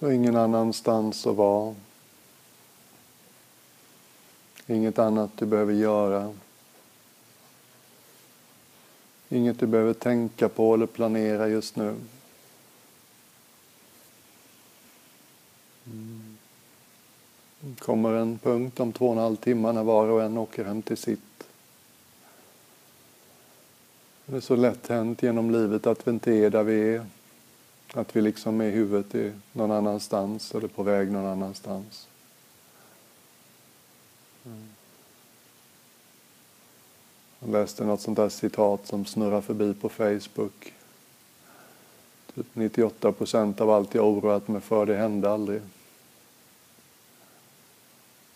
Så ingen annanstans att vara. Inget annat du behöver göra. Inget du behöver tänka på eller planera just nu. Det kommer en punkt om två och en halv timme när var och en åker hem till sitt. Det är så lätt hänt genom livet att vi inte är där vi är. Att vi liksom är huvudet i någon annanstans eller på väg någon annanstans. Mm. Jag läste något sånt där citat som snurrar förbi på Facebook. Typ 98 procent av allt jag oroat mig för, det hände aldrig.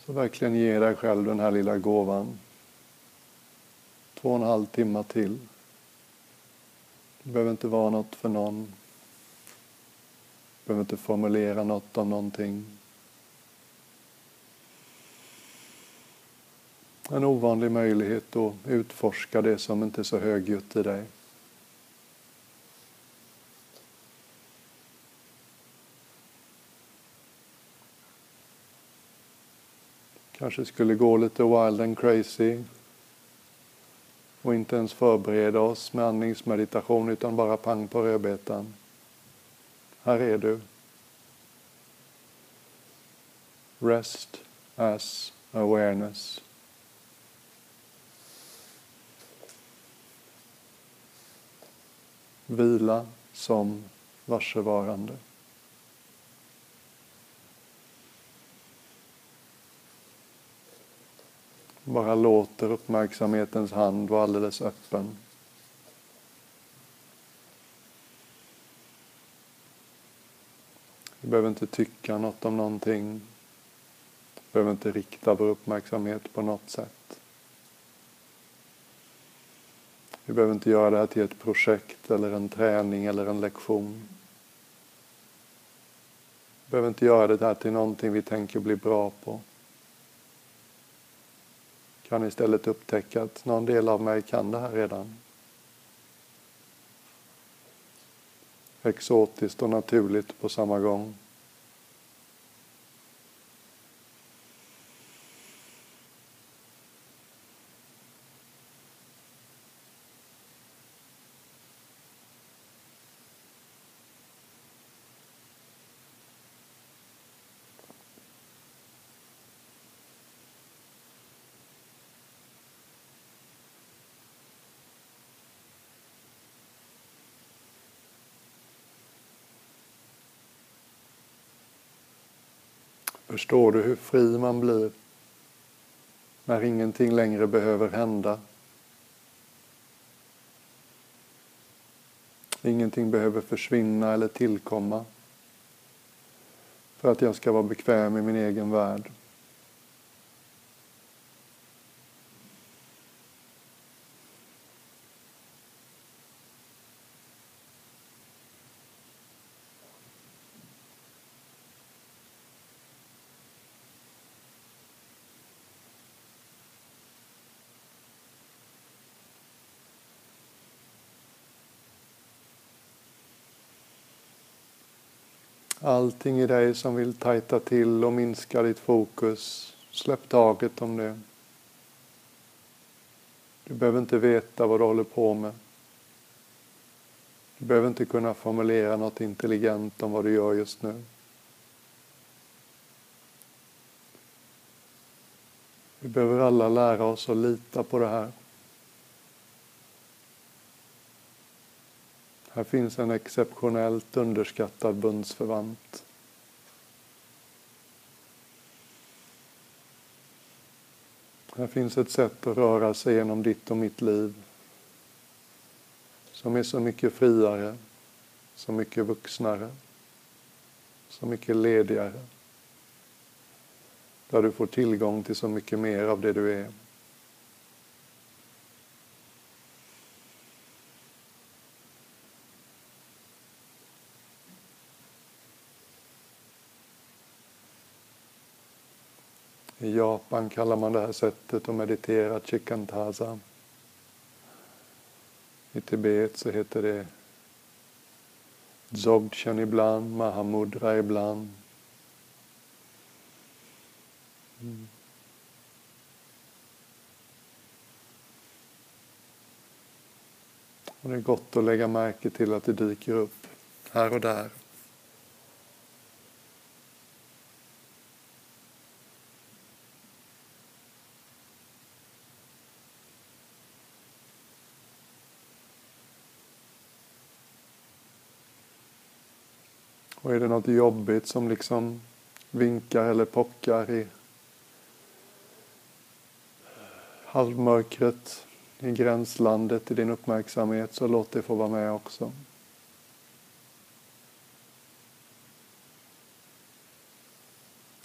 Så verkligen ge dig själv den här lilla gåvan. Två och en halv timme till. Det behöver inte vara något för någon. Du behöver inte formulera något om någonting. En ovanlig möjlighet att utforska det som inte är så högljutt i dig. Kanske skulle gå lite wild and crazy och inte ens förbereda oss med andningsmeditation utan bara pang på rödbetan. Här är du. Rest as awareness. Vila som varsevarande. Bara låter uppmärksamhetens hand vara alldeles öppen. Vi behöver inte tycka något om någonting. Vi behöver inte rikta vår uppmärksamhet på något sätt. Vi behöver inte göra det här till ett projekt eller en träning eller en lektion. Vi behöver inte göra det här till någonting vi tänker bli bra på. Kan istället upptäcka att någon del av mig kan det här redan. Exotiskt och naturligt på samma gång. Förstår du hur fri man blir när ingenting längre behöver hända? Ingenting behöver försvinna eller tillkomma för att jag ska vara bekväm i min egen värld. Allting i dig som vill tajta till och minska ditt fokus, släpp taget om det. Du behöver inte veta vad du håller på med. Du behöver inte kunna formulera något intelligent om vad du gör just nu. Vi behöver alla lära oss att lita på det här. Här finns en exceptionellt underskattad bundsförvant. Här finns ett sätt att röra sig genom ditt och mitt liv som är så mycket friare, så mycket vuxnare, så mycket ledigare. Där du får tillgång till så mycket mer av det du är. I Japan kallar man det här sättet att meditera chikantaza. I Tibet så heter det Dzogchen ibland, Mahamudra ibland. Mm. Och det är gott att lägga märke till att det dyker upp här och där. Något jobbigt som liksom vinkar eller pockar i halvmörkret, i gränslandet i din uppmärksamhet, så låt det få vara med också.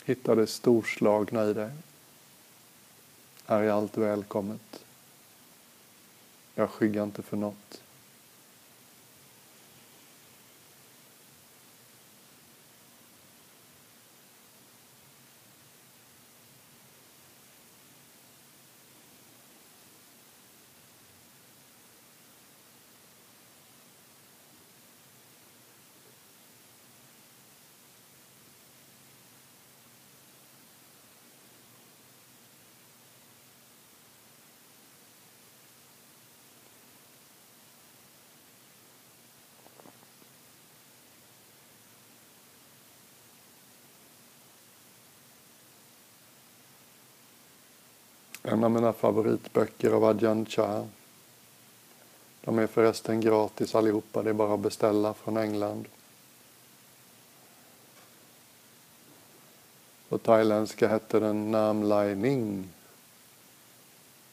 Hitta det storslagna i dig. Här är allt välkommet. Jag skyggar inte för något. En av mina favoritböcker av Adjan Chah. De är förresten gratis allihopa, det är bara att beställa från England. På thailändska hette den Nam Lai Ning.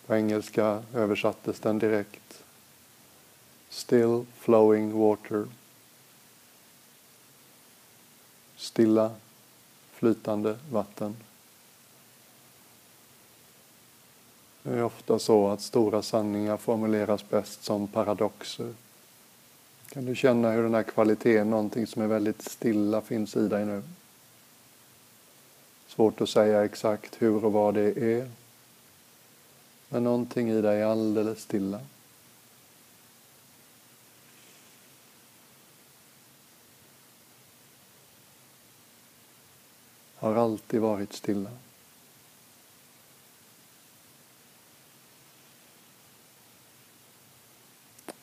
På engelska översattes den direkt. Still flowing water. Stilla, flytande vatten. Det är ofta så att stora sanningar formuleras bäst som paradoxer. Kan du känna hur den här kvaliteten, någonting som är väldigt stilla, finns i dig nu? Svårt att säga exakt hur och vad det är. Men någonting i dig är alldeles stilla. Har alltid varit stilla.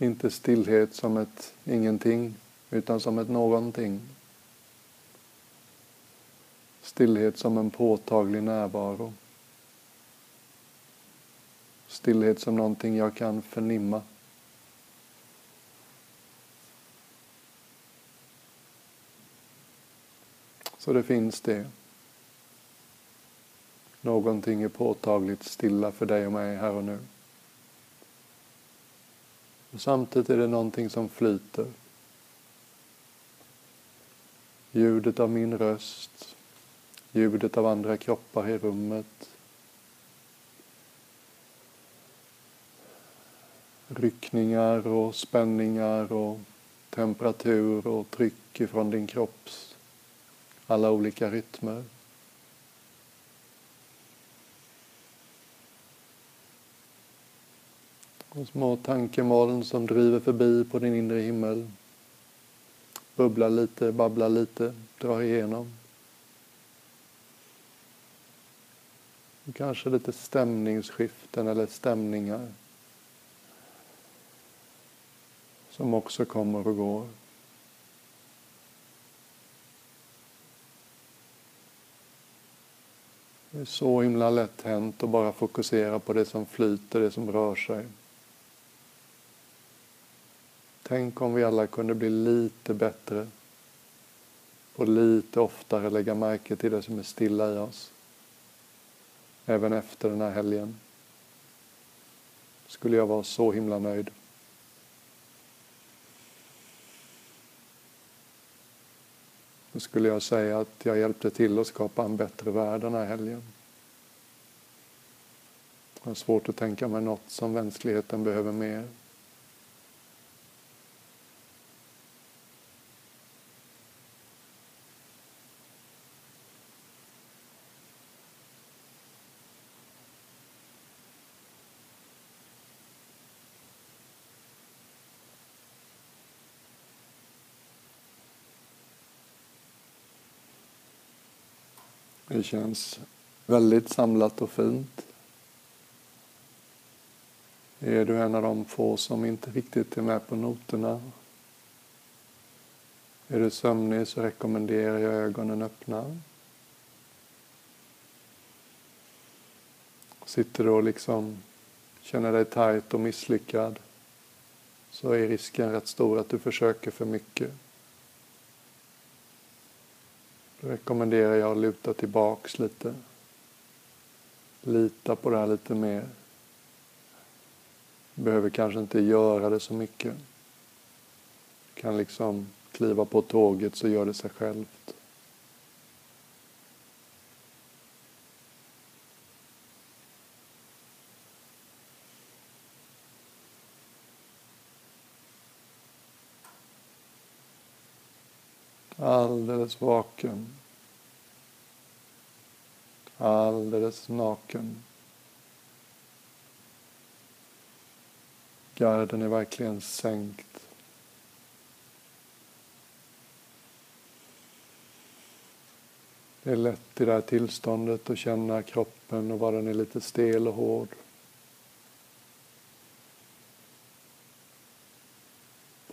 Inte stillhet som ett ingenting, utan som ett någonting. Stillhet som en påtaglig närvaro. Stillhet som någonting jag kan förnimma. Så det finns det. Någonting är påtagligt stilla för dig och mig här och nu. Och samtidigt är det någonting som flyter. Ljudet av min röst, ljudet av andra kroppar i rummet. Ryckningar och spänningar och temperatur och tryck ifrån din kropps alla olika rytmer. De små tankemoln som driver förbi på din inre himmel. Bubblar lite, babblar lite, drar igenom. Och kanske lite stämningsskiften eller stämningar. Som också kommer och går. Det är så himla lätt hänt att bara fokusera på det som flyter, det som rör sig. Tänk om vi alla kunde bli lite bättre och lite oftare lägga märke till det som är stilla i oss. Även efter den här helgen. Skulle jag vara så himla nöjd. Då skulle jag säga att jag hjälpte till att skapa en bättre värld den här helgen. Jag har svårt att tänka mig något som mänskligheten behöver mer. Det känns väldigt samlat och fint. Är du en av de få som inte riktigt är med på noterna? Är du sömnig så rekommenderar jag ögonen öppna. Sitter du och liksom känner dig tajt och misslyckad så är risken rätt stor att du försöker för mycket. Då rekommenderar jag att luta tillbaks lite. Lita på det här lite mer. Du behöver kanske inte göra det så mycket. Du kan liksom kliva på tåget så gör det sig självt. Alldeles vaken, alldeles naken. Garden är verkligen sänkt. Det är lätt i det här tillståndet att känna kroppen och vara den är lite stel och hård.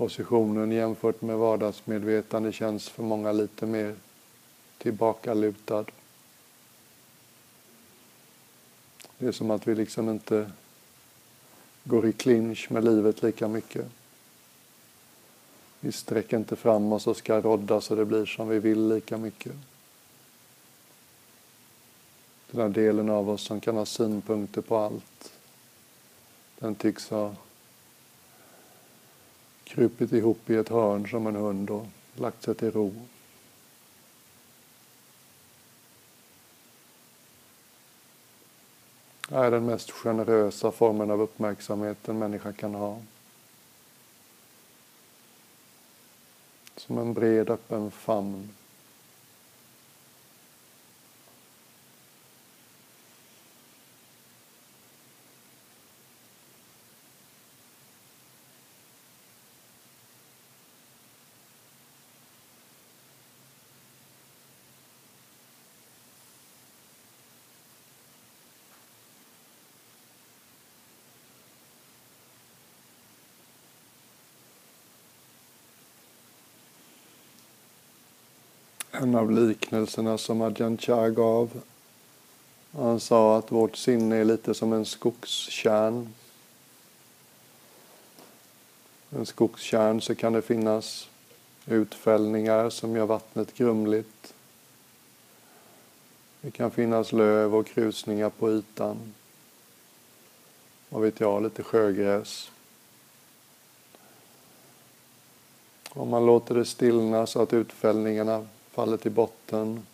Positionen jämfört med vardagsmedvetande känns för många lite mer tillbakalutad. Det är som att vi liksom inte går i clinch med livet lika mycket. Vi sträcker inte fram oss och ska rodda så det blir som vi vill lika mycket. Den här delen av oss som kan ha synpunkter på allt, den tycks ha krupit ihop i ett hörn som en hund och lagt sig till ro. Det är den mest generösa formen av uppmärksamhet en människa kan ha. Som en bred öppen famn. En av liknelserna som Ajahn Chah gav. Han sa att vårt sinne är lite som en skogskärn. En skogskärn så kan det finnas utfällningar som gör vattnet grumligt. Det kan finnas löv och krusningar på ytan. Vad vet jag, lite sjögräs. Om man låter det stillna så att utfällningarna faller till botten.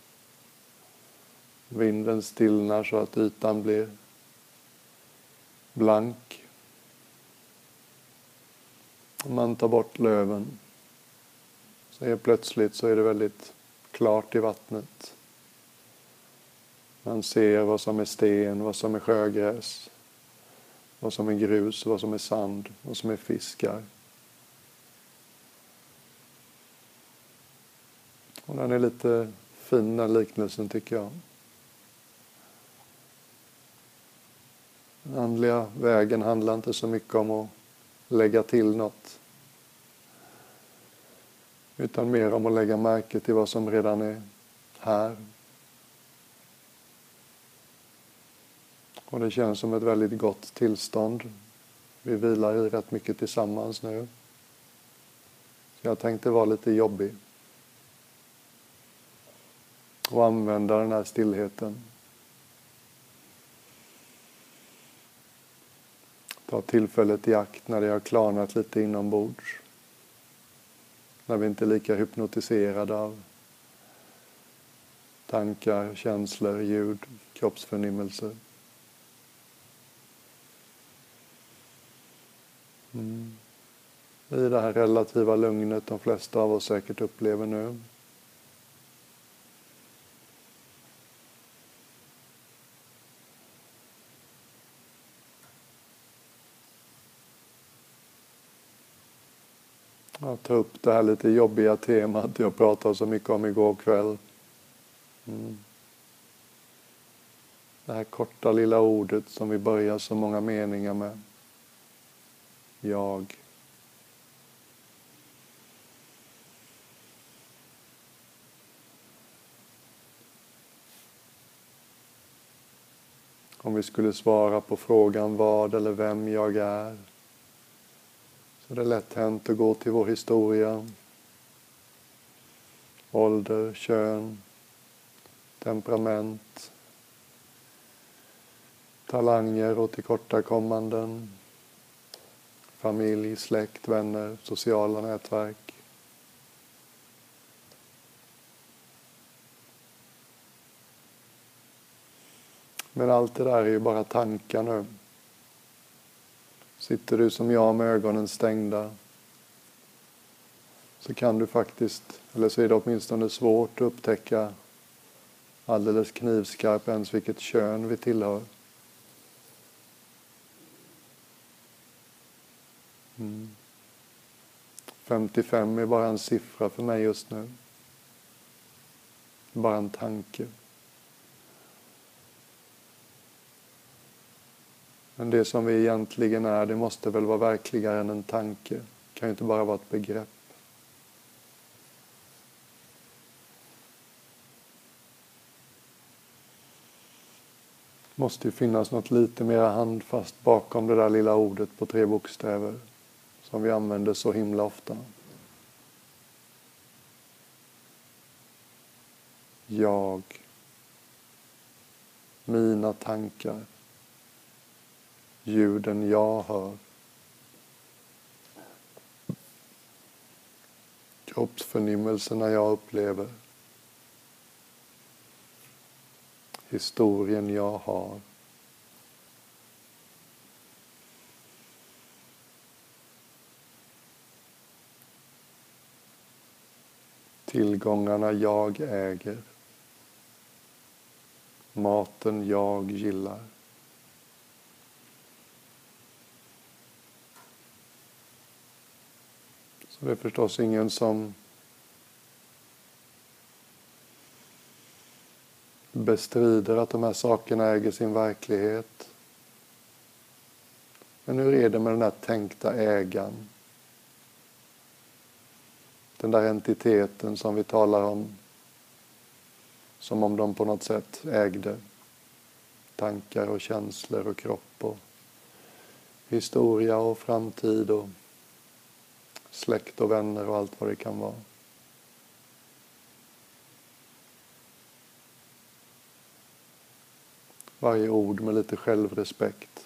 Vinden stillnar så att ytan blir blank. Man tar bort löven så är plötsligt så är det väldigt klart i vattnet. Man ser vad som är sten, vad som är sjögräs, vad som är grus, vad som är sand, vad som är fiskar. Och den är lite fin den liknelsen tycker jag. Den andliga vägen handlar inte så mycket om att lägga till något. Utan mer om att lägga märke till vad som redan är här. Och det känns som ett väldigt gott tillstånd. Vi vilar i rätt mycket tillsammans nu. Så jag tänkte vara lite jobbig och använda den här stillheten. Ta tillfället i akt när det har klarnat lite inombords. När vi inte är lika hypnotiserade av tankar, känslor, ljud, kroppsförnimmelser. Mm. I det här relativa lugnet de flesta av oss säkert upplever nu. Att ta upp det här lite jobbiga temat jag pratade så mycket om igår kväll. Mm. Det här korta lilla ordet som vi börjar så många meningar med. Jag. Om vi skulle svara på frågan vad eller vem jag är så är lätt hänt att gå till vår historia. Ålder, kön, temperament, talanger och tillkortakommanden, familj, släkt, vänner, sociala nätverk. Men allt det där är ju bara tankar nu. Sitter du som jag med ögonen stängda så kan du faktiskt, eller så är det åtminstone svårt att upptäcka alldeles knivskarpt ens vilket kön vi tillhör. Mm. 55 är bara en siffra för mig just nu. Bara en tanke. Men det som vi egentligen är, det måste väl vara verkligare än en tanke. Det kan ju inte bara vara ett begrepp. Det måste ju finnas något lite mer handfast bakom det där lilla ordet på tre bokstäver som vi använder så himla ofta. Jag. Mina tankar ljuden jag hör. Kroppsförnimmelserna jag upplever. Historien jag har. Tillgångarna jag äger. Maten jag gillar. Så det är förstås ingen som bestrider att de här sakerna äger sin verklighet. Men hur är det med den här tänkta ägaren? Den där entiteten som vi talar om som om de på något sätt ägde tankar och känslor och kropp och historia och framtid och släkt och vänner och allt vad det kan vara. Varje ord med lite självrespekt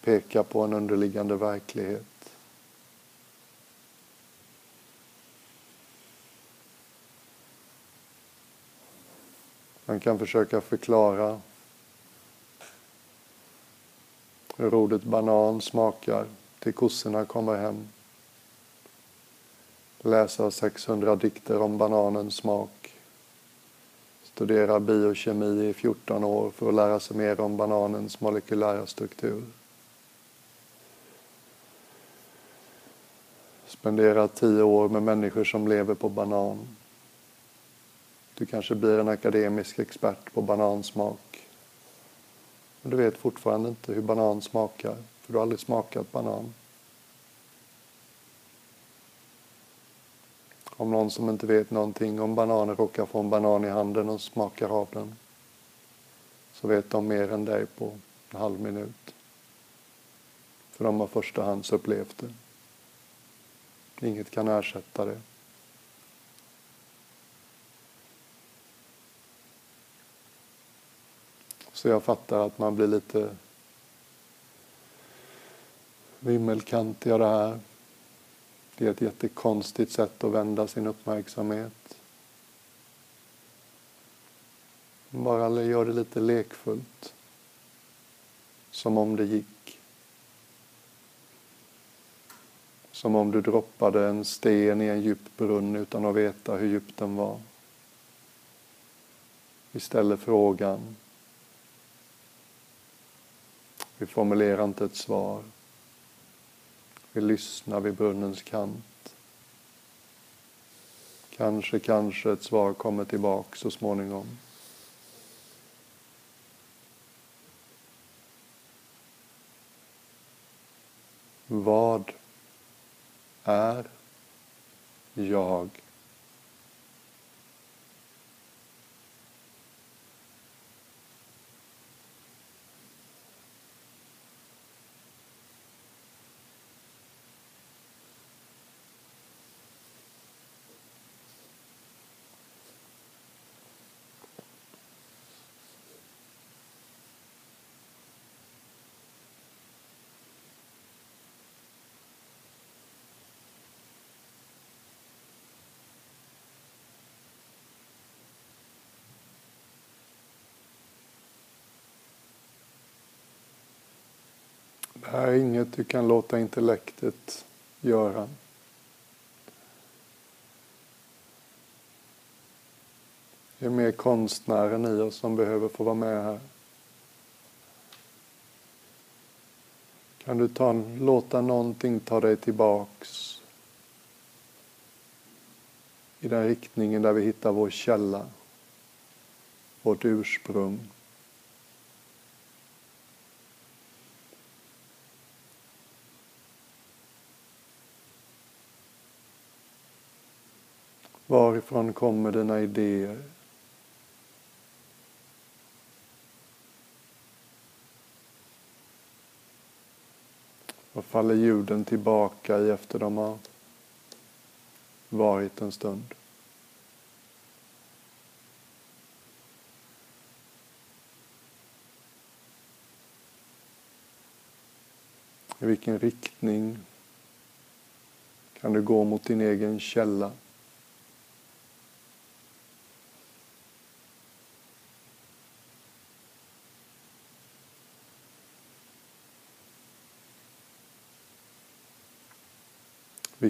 pekar på en underliggande verklighet. Man kan försöka förklara hur ordet banan smakar till kossorna kommer hem läsa 600 dikter om bananens smak, studera biokemi i 14 år för att lära sig mer om bananens molekylära struktur. Spendera tio år med människor som lever på banan. Du kanske blir en akademisk expert på banansmak. Men du vet fortfarande inte hur banan smakar, för du har aldrig smakat banan. Om någon som inte vet någonting om bananer råkar få en banan i handen och smakar av den så vet de mer än dig på en halv minut. För de har förstahandsupplevt det. Inget kan ersätta det. Så jag fattar att man blir lite vimmelkantig av det här. Det är ett jättekonstigt sätt att vända sin uppmärksamhet. Bara gör det lite lekfullt. Som om det gick. Som om du droppade en sten i en djup brunn utan att veta hur djup den var. Vi ställer frågan. Vi formulerar inte ett svar. Vi lyssnar vid brunnens kant. Kanske, kanske ett svar kommer tillbaka så småningom. Vad är jag? Här är inget du kan låta intellektet göra. Det är mer konstnären i oss som behöver få vara med här. Kan du ta, låta någonting ta dig tillbaks i den riktningen där vi hittar vår källa, vårt ursprung. Varifrån kommer dina idéer? Vad faller ljuden tillbaka i efter de har varit en stund? I vilken riktning kan du gå mot din egen källa?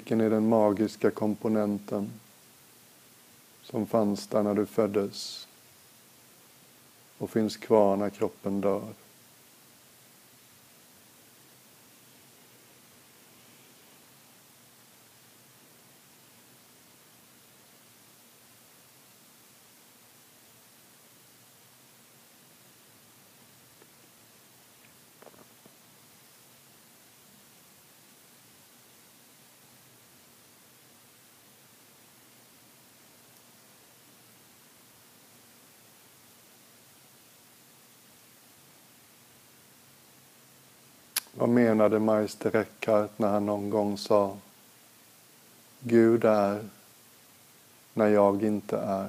Vilken är den magiska komponenten som fanns där när du föddes och finns kvar när kroppen dör? Vad menade Meister Eckhart när han någon gång sa Gud är när jag inte är?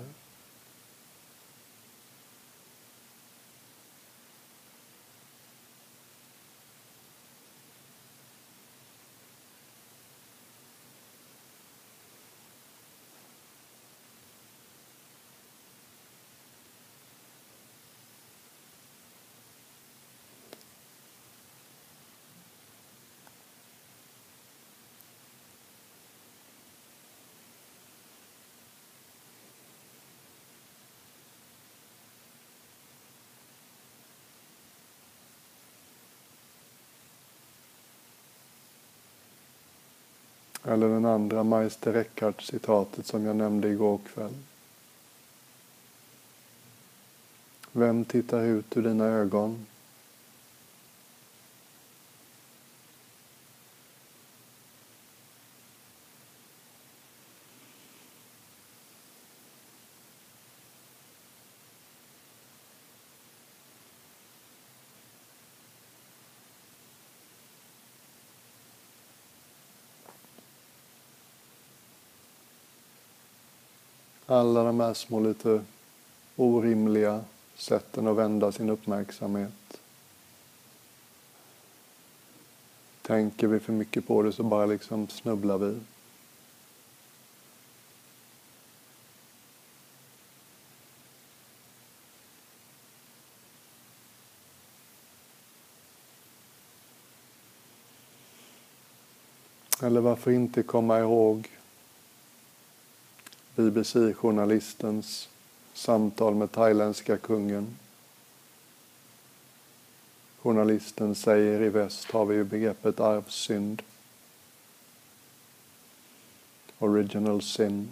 Eller den andra Meister Eckhart-citatet som jag nämnde igår kväll. Vem tittar ut ur dina ögon? Alla de här små lite orimliga sätten att vända sin uppmärksamhet. Tänker vi för mycket på det så bara liksom snubblar vi. Eller varför inte komma ihåg BBC-journalistens samtal med thailändska kungen. Journalisten säger i väst har vi ju begreppet arvsynd. Original sin.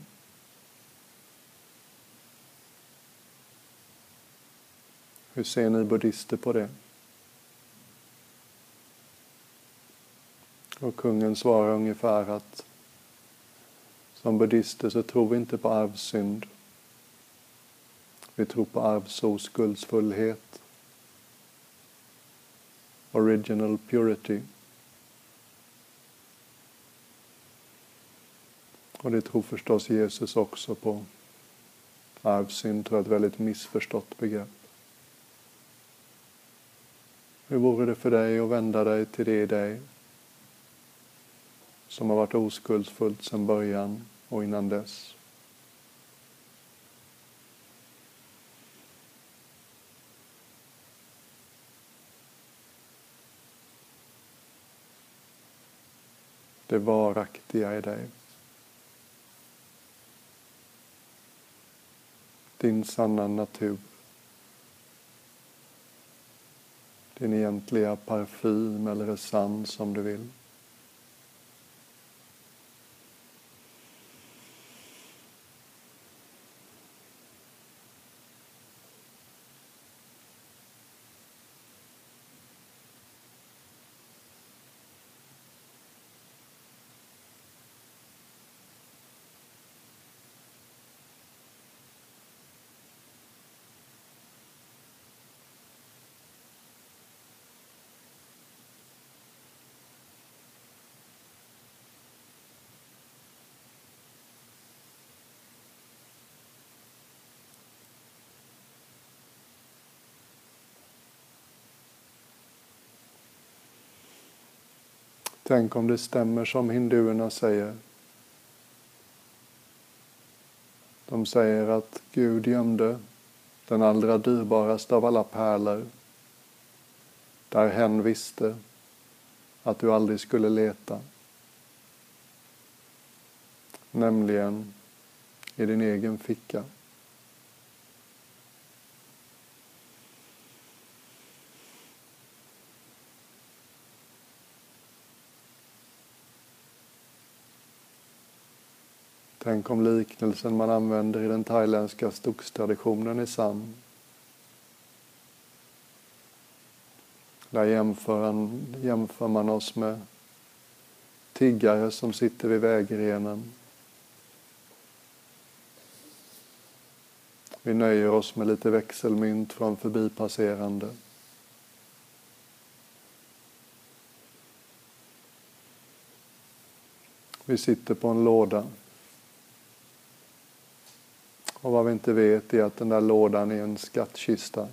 Hur ser ni buddister på det? Och kungen svarar ungefär att som buddhister så tror vi inte på arvsynd. Vi tror på arvsoskuldsfullhet. Original purity. Och det tror förstås Jesus också på. Arvsynd tror jag är ett väldigt missförstått begrepp. Hur vore det för dig att vända dig till det i dig som har varit oskuldsfullt sedan början och innan dess? Det varaktiga i dig. Din sanna natur. din egentliga parfym eller essens om du vill. Tänk om det stämmer som hinduerna säger. De säger att Gud gömde den allra dyrbaraste av alla pärlor där hen visste att du aldrig skulle leta. Nämligen i din egen ficka. Tänk om liknelsen man använder i den thailändska stokstraditionen är sann. Där jämför, jämför man oss med tiggare som sitter vid vägrenen. Vi nöjer oss med lite växelmynt från förbipasserande. Vi sitter på en låda. Och vad vi inte vet är att den där lådan är en skattkista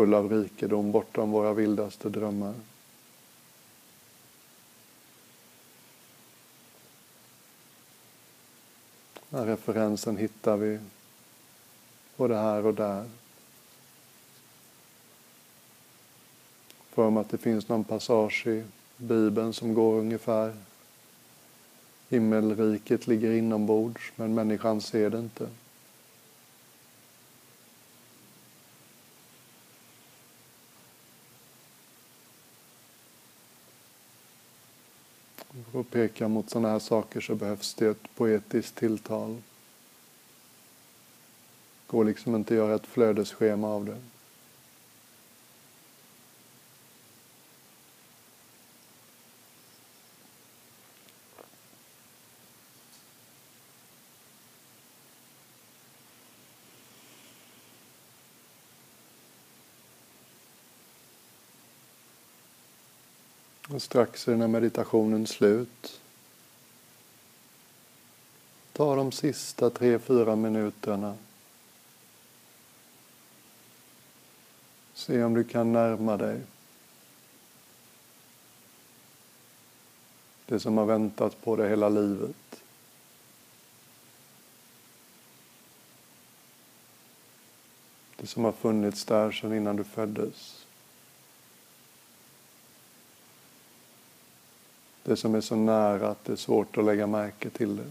full av rikedom bortom våra vildaste drömmar. Den här referensen hittar vi både här och där. För mig att det finns någon passage i Bibeln som går ungefär Himmelriket ligger inombords, men människan ser det inte. För att peka mot sådana här saker så behövs det ett poetiskt tilltal. Det går liksom inte att göra ett flödesschema av det. Och strax är den här meditationen slut. Ta de sista tre, fyra minuterna. Se om du kan närma dig det som har väntat på dig hela livet. Det som har funnits där sedan innan du föddes. Det som är så nära att det är svårt att lägga märke till det.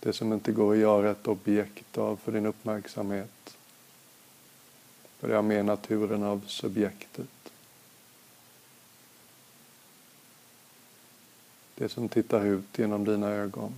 Det som inte går att göra ett objekt av för din uppmärksamhet. För det har mer naturen av subjektet. Det som tittar ut genom dina ögon.